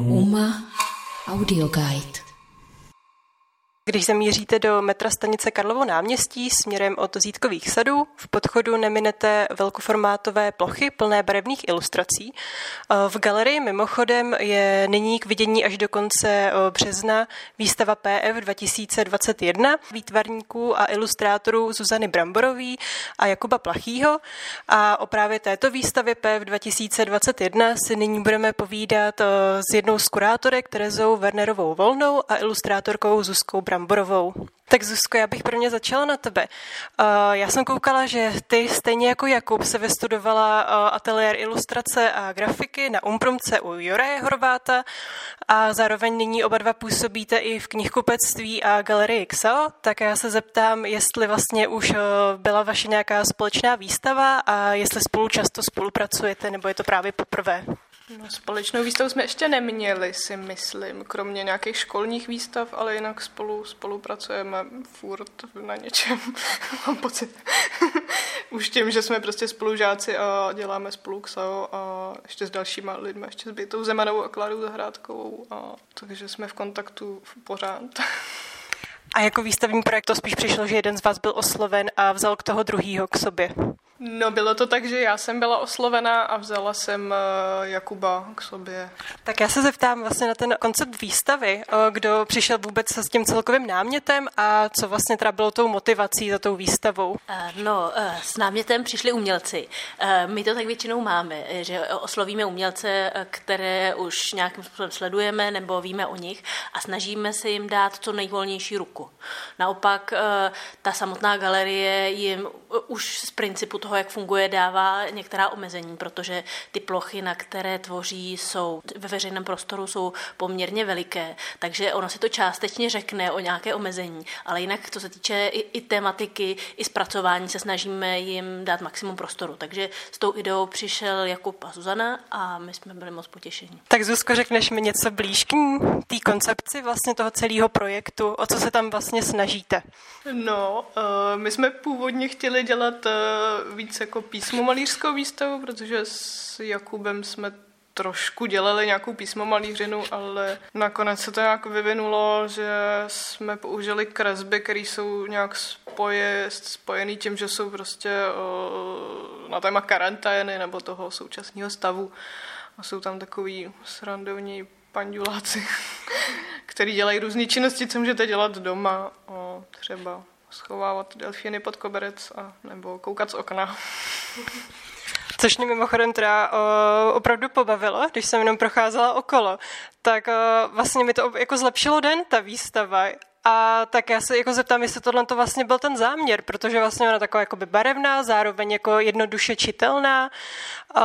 Uma Audio Guide. Když zamíříte do metra stanice Karlovo náměstí směrem od Zítkových sadů, v podchodu neminete velkoformátové plochy plné barevných ilustrací. V galerii mimochodem je nyní k vidění až do konce března výstava PF 2021 výtvarníků a ilustrátorů Zuzany Bramborový a Jakuba Plachýho. A o právě této výstavě PF 2021 si nyní budeme povídat s jednou z kurátorek Terezou Wernerovou Volnou a ilustrátorkou Zuzkou Bramborovou. Tak Zuzko, já bych prvně začala na tebe. Uh, já jsem koukala, že ty stejně jako Jakub se vystudovala uh, ateliér ilustrace a grafiky na Umprumce u Joraje Horváta a zároveň nyní oba dva působíte i v knihkupectví a galerii XO, tak já se zeptám, jestli vlastně už uh, byla vaše nějaká společná výstava a jestli spolu často spolupracujete, nebo je to právě poprvé. No, společnou výstavu jsme ještě neměli, si myslím, kromě nějakých školních výstav, ale jinak spolu spolupracujeme furt na něčem, mám pocit. Už tím, že jsme prostě spolužáci a děláme spolu KSAO a ještě s dalšíma lidmi, ještě s Bytou Zemanovou a Klárou Zahrádkovou, a takže jsme v kontaktu pořád. A jako výstavní projekt to spíš přišlo, že jeden z vás byl osloven a vzal k toho druhýho k sobě. No bylo to tak, že já jsem byla oslovena a vzala jsem uh, Jakuba k sobě. Tak já se zeptám vlastně na ten koncept výstavy, uh, kdo přišel vůbec s tím celkovým námětem a co vlastně teda bylo tou motivací za tou výstavou? Uh, no, s námětem přišli umělci. My to tak většinou máme, že oslovíme umělce, které už nějakým způsobem sledujeme nebo víme o nich a snažíme se jim dát co nejvolnější ruku. Naopak ta samotná galerie jim už z principu toho toho, jak funguje, dává některá omezení, protože ty plochy, na které tvoří, jsou ve veřejném prostoru, jsou poměrně veliké, takže ono si to částečně řekne o nějaké omezení, ale jinak, co se týče i, i tematiky, i zpracování, se snažíme jim dát maximum prostoru. Takže s tou ideou přišel Jakub a Zuzana a my jsme byli moc potěšení. Tak Zuzko, řekneš mi něco blíž k té koncepci vlastně toho celého projektu, o co se tam vlastně snažíte? No, uh, my jsme původně chtěli dělat uh, víc jako písmomalířskou výstavu, protože s Jakubem jsme trošku dělali nějakou písmomalířinu, ale nakonec se to nějak vyvinulo, že jsme použili kresby, které jsou nějak spoje, spojený tím, že jsou prostě o, na téma karantény nebo toho současného stavu. A jsou tam takový srandovní panduláci, který dělají různé činnosti, co můžete dělat doma, o, třeba schovávat delfíny pod koberec a nebo koukat z okna. Což mě mimochodem teda o, opravdu pobavilo, když jsem jenom procházela okolo. Tak o, vlastně mi to jako zlepšilo den, ta výstava. A tak já se jako zeptám, jestli tohle to vlastně byl ten záměr, protože vlastně ona taková jakoby barevná, zároveň jako jednoduše čitelná, uh,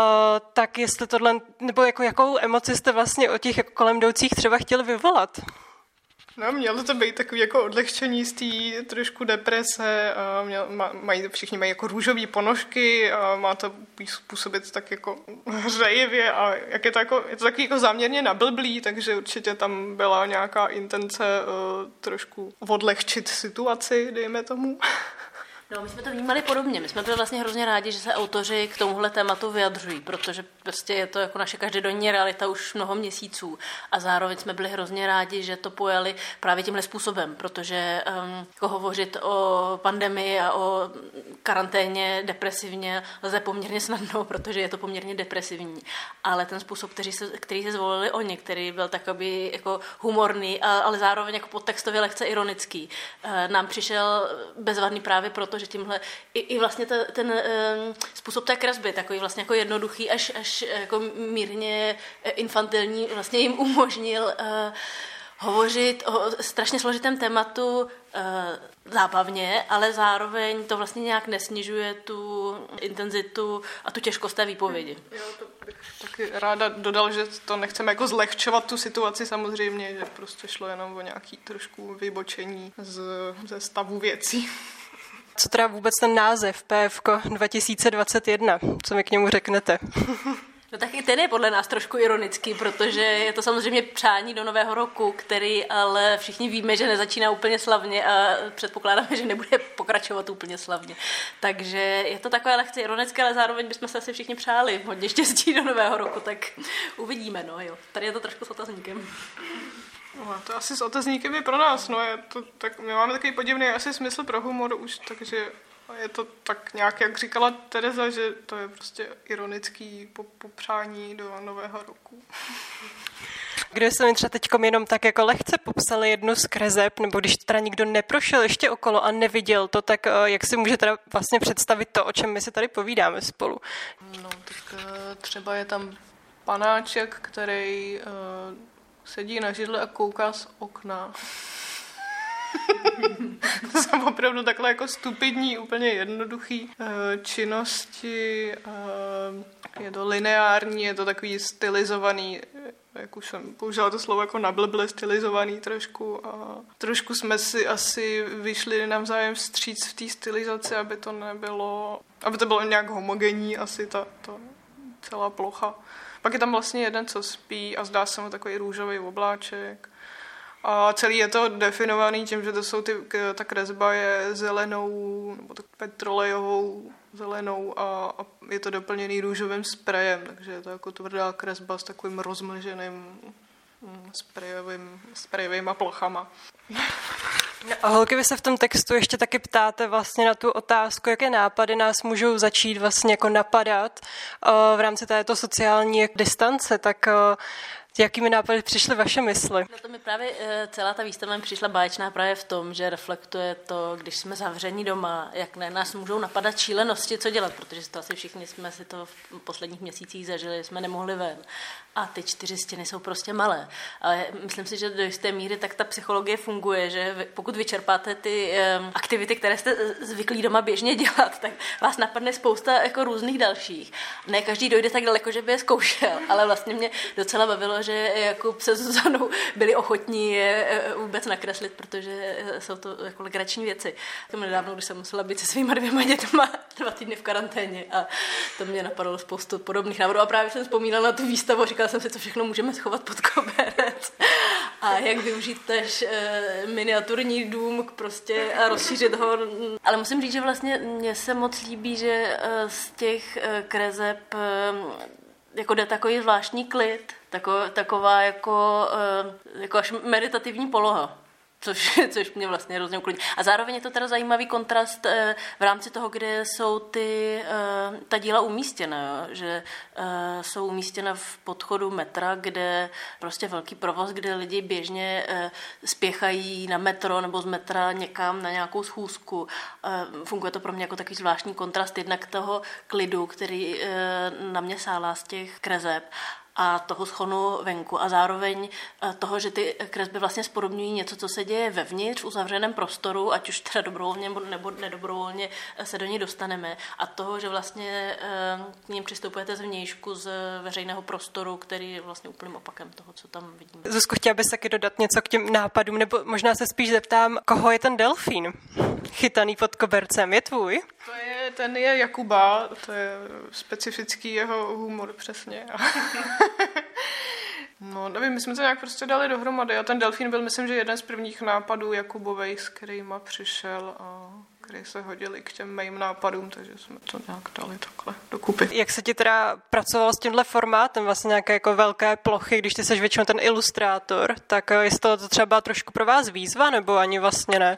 tak jestli tohle, nebo jako jakou emoci jste vlastně o těch jako kolem jdoucích třeba chtěli vyvolat? No, mělo to být takový jako odlehčení z té trošku deprese. A měl, mají, všichni mají jako růžové ponožky a má to působit tak jako hřejivě a jak je to, jako, je to taky jako záměrně nablblý, takže určitě tam byla nějaká intence uh, trošku odlehčit situaci, dejme tomu. No, my jsme to vnímali podobně. My jsme byli vlastně hrozně rádi, že se autoři k tomuhle tématu vyjadřují, protože prostě je to jako naše každodenní realita už mnoho měsíců. A zároveň jsme byli hrozně rádi, že to pojali právě tímhle způsobem, protože um, jako hovořit o pandemii a o karanténě depresivně lze poměrně snadno, protože je to poměrně depresivní. Ale ten způsob, který se, který se zvolili oni, který byl takový jako humorný, ale zároveň jako podtextově lehce ironický, eh, nám přišel bezvadný právě proto, že tímhle i, i vlastně ta, ten um, způsob té kresby, takový vlastně jako jednoduchý, až, až jako mírně infantilní, vlastně jim umožnil uh, hovořit o strašně složitém tématu uh, zábavně, ale zároveň to vlastně nějak nesnižuje tu intenzitu a tu těžkost té výpovědi. Jo, to bych taky ráda dodal, že to nechceme jako zlehčovat tu situaci samozřejmě, že prostě šlo jenom o nějaký trošku vybočení z, ze stavu věcí. Co teda vůbec ten název PFK 2021? Co mi k němu řeknete? No tak i ten je podle nás trošku ironický, protože je to samozřejmě přání do nového roku, který ale všichni víme, že nezačíná úplně slavně a předpokládáme, že nebude pokračovat úplně slavně. Takže je to takové lehce ironické, ale zároveň bychom se asi všichni přáli hodně štěstí do nového roku, tak uvidíme, no jo. Tady je to trošku s otazníkem. No, to asi s otazníkem je pro nás, no, je to, tak my máme takový podivný asi smysl pro humor už, takže je to tak nějak, jak říkala Tereza, že to je prostě ironický popřání do nového roku. Kdybyste mi třeba teď jenom tak jako lehce popsali jednu z kreseb, nebo když teda nikdo neprošel ještě okolo a neviděl to, tak eh, jak si můžete teda vlastně představit to, o čem my si tady povídáme spolu? No, tak eh, třeba je tam panáček, který uh, sedí na židle a kouká z okna. to jsou opravdu takhle jako stupidní, úplně jednoduchý uh, činnosti. Uh, je to lineární, je to takový stylizovaný, jak už jsem použila to slovo jako nablble stylizovaný trošku a trošku jsme si asi vyšli navzájem vstříc v té stylizaci, aby to nebylo, aby to bylo nějak homogenní asi ta, ta celá plocha. Pak je tam vlastně jeden, co spí a zdá se mu takový růžový obláček. A celý je to definovaný tím, že to jsou ty, ta kresba je zelenou, nebo tak petrolejovou zelenou a, a je to doplněný růžovým sprejem, takže je to jako tvrdá kresba s takovým rozmlženým mm, sprejovým, sprejovýma plochama. No a holky, vy se v tom textu ještě taky ptáte vlastně na tu otázku, jaké nápady nás můžou začít vlastně jako napadat uh, v rámci této sociální distance, tak uh, jakými nápady přišly vaše mysli? No to mi právě eh, celá ta výstava mi přišla báječná právě v tom, že reflektuje to, když jsme zavření doma, jak ne, nás můžou napadat šílenosti, co dělat, protože to asi všichni jsme si to v posledních měsících zažili, jsme nemohli ven. A ty čtyři stěny jsou prostě malé. Ale myslím si, že do jisté míry tak ta psychologie funguje, že pokud vyčerpáte ty aktivity, které jste zvyklí doma běžně dělat, tak vás napadne spousta jako různých dalších. Ne každý dojde tak daleko, že by je zkoušel, ale vlastně mě docela bavilo, že jako se Zuzanou byli ochotní je e, vůbec nakreslit, protože jsou to jako legrační věci. To nedávno, když jsem musela být se svýma dvěma dětma dva týdny v karanténě a to mě napadlo spoustu podobných návrhů. A právě jsem vzpomínala na tu výstavu říkala jsem si, co všechno můžeme schovat pod koberec a jak využít tež e, miniaturní dům prostě a rozšířit ho. Ale musím říct, že vlastně mně se moc líbí, že e, z těch kreseb jako jde takový zvláštní klid, Tako, taková jako, eh, jako až meditativní poloha. Což, což mě vlastně hrozně uklidní. A zároveň je to teda zajímavý kontrast eh, v rámci toho, kde jsou ty, eh, ta díla umístěna, že jsou umístěna v podchodu metra, kde prostě velký provoz, kde lidi běžně spěchají na metro nebo z metra někam na nějakou schůzku. Funguje to pro mě jako takový zvláštní kontrast jednak toho klidu, který na mě sálá z těch krezeb a toho schonu venku a zároveň eh, toho, že ty kresby vlastně spodobňují něco, co se děje vevnitř v uzavřeném prostoru, ať už teda dobrovolně nebo nedobrovolně eh, se do ní dostaneme a toho, že vlastně eh, k ním přistupujete z vnějšku z veřejného prostoru, který je vlastně úplným opakem toho, co tam vidíme. Zuzko, chtěla bys taky dodat něco k těm nápadům, nebo možná se spíš zeptám, koho je ten delfín chytaný pod kobercem? Je tvůj? To je, ten je Jakuba, to je specifický jeho humor přesně. no, nevím, my jsme to nějak prostě dali dohromady a ten delfín byl, myslím, že jeden z prvních nápadů Jakubovej, s kterýma přišel a který se hodili k těm mým nápadům, takže jsme to nějak dali takhle dokupy. Jak se ti teda pracovalo s tímhle formátem, vlastně nějaké jako velké plochy, když ty jsi většinou ten ilustrátor, tak jestli to třeba trošku pro vás výzva, nebo ani vlastně ne?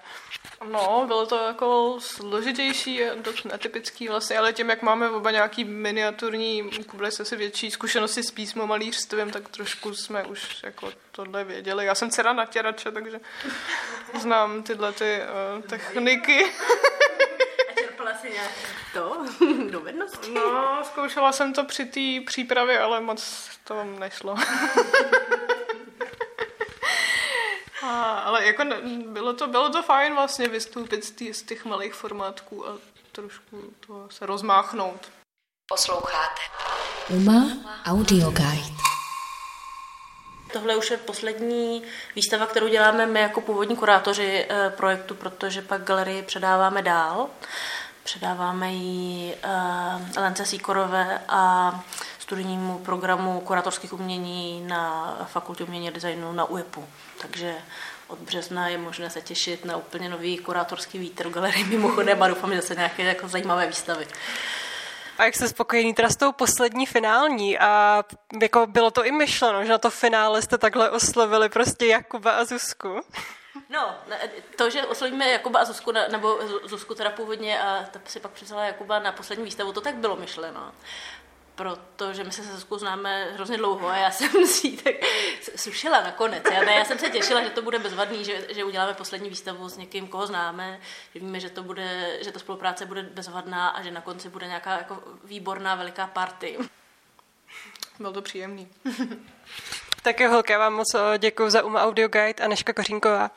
No, bylo to jako složitější, dost netypický vlastně, ale tím, jak máme oba nějaký miniaturní, kubli se si větší zkušenosti s písmomalířstvím, tak trošku jsme už jako tohle věděli. Já jsem dcera natěrače, takže znám tyhle ty uh, techniky. A čerpala si nějak to, dovednosti? No, zkoušela jsem to při té přípravě, ale moc to nešlo. A, ale jako bylo to, bylo to fajn vlastně vystoupit z, tý, z těch malých formátků a trošku to se rozmáchnout. Posloucháte. Uma Audio Guide. Tohle už je poslední výstava, kterou děláme my jako původní kurátoři eh, projektu, protože pak galerii předáváme dál. Předáváme ji uh, Lence Síkorové a studijnímu programu kurátorských umění na Fakultě umění a designu na UEPu. Takže od března je možné se těšit na úplně nový kurátorský vítr v galerii mimochodem a doufám, že zase nějaké jako zajímavé výstavy. A jak jste spokojený teda s tou poslední finální a jako bylo to i myšleno, že na to finále jste takhle oslovili prostě Jakuba a Zuzku? No, to, že oslovíme Jakuba a Zuzku, nebo Zuzku teda původně a si pak přizvala Jakuba na poslední výstavu, to tak bylo myšleno protože my se se známe hrozně dlouho a já jsem si tak sušila nakonec. Já, ne, já jsem se těšila, že to bude bezvadný, že, že uděláme poslední výstavu s někým, koho známe, že víme, že to bude, že ta spolupráce bude bezvadná a že na konci bude nějaká jako výborná veliká party. Bylo to příjemný. tak jo, holky, já vám moc děkuji za UMA Audio Guide a Neška Kořínková.